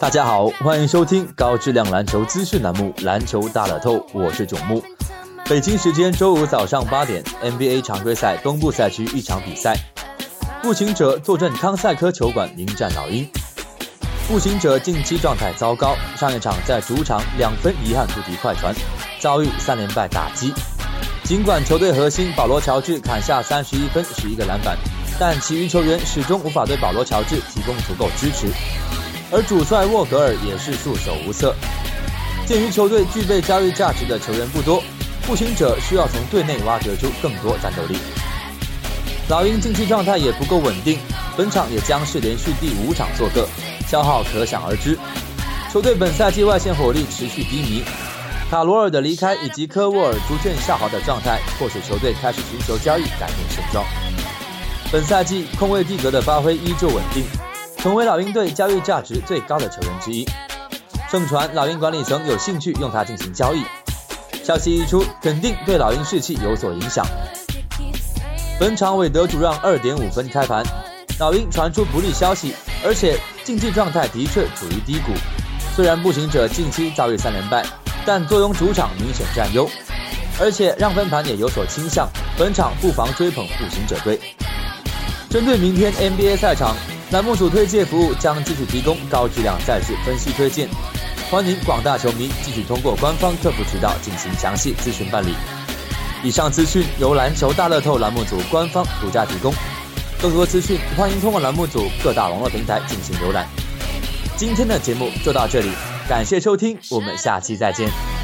大家好，欢迎收听高质量篮球资讯栏目《篮球大乐透》，我是囧木。北京时间周五早上八点，NBA 常规赛东部赛区一场比赛，步行者坐镇康赛科球馆迎战老鹰。步行者近期状态糟糕，上一场在主场两分遗憾不敌快船，遭遇三连败打击。尽管球队核心保罗乔治砍下三十一分、十一个篮板，但其余球员始终无法对保罗乔治提供足够支持。而主帅沃格尔也是束手无策。鉴于球队具备交易价值的球员不多，步行者需要从队内挖掘出更多战斗力。老鹰近期状态也不够稳定，本场也将是连续第五场做客，消耗可想而知。球队本赛季外线火力持续低迷，卡罗尔的离开以及科沃尔逐渐下滑的状态，迫使球队开始寻求交易改变现状。本赛季控卫蒂格的发挥依旧稳定。成为老鹰队交易价值最高的球员之一，盛传老鹰管理层有兴趣用他进行交易。消息一出，肯定对老鹰士气有所影响。本场韦德主让二点五分开盘，老鹰传出不利消息，而且竞技状态的确处于低谷。虽然步行者近期遭遇三连败，但坐拥主场明显占优，而且让分盘也有所倾向。本场不妨追捧步行者队。针对明天 NBA 赛场。栏目组推荐服务将继续提供高质量赛事分析推荐，欢迎广大球迷继续通过官方客服渠道进行详细咨询办理。以上资讯由篮球大乐透栏目组官方独家提供，更多资讯欢迎通过栏目组各大网络平台进行浏览。今天的节目就到这里，感谢收听，我们下期再见。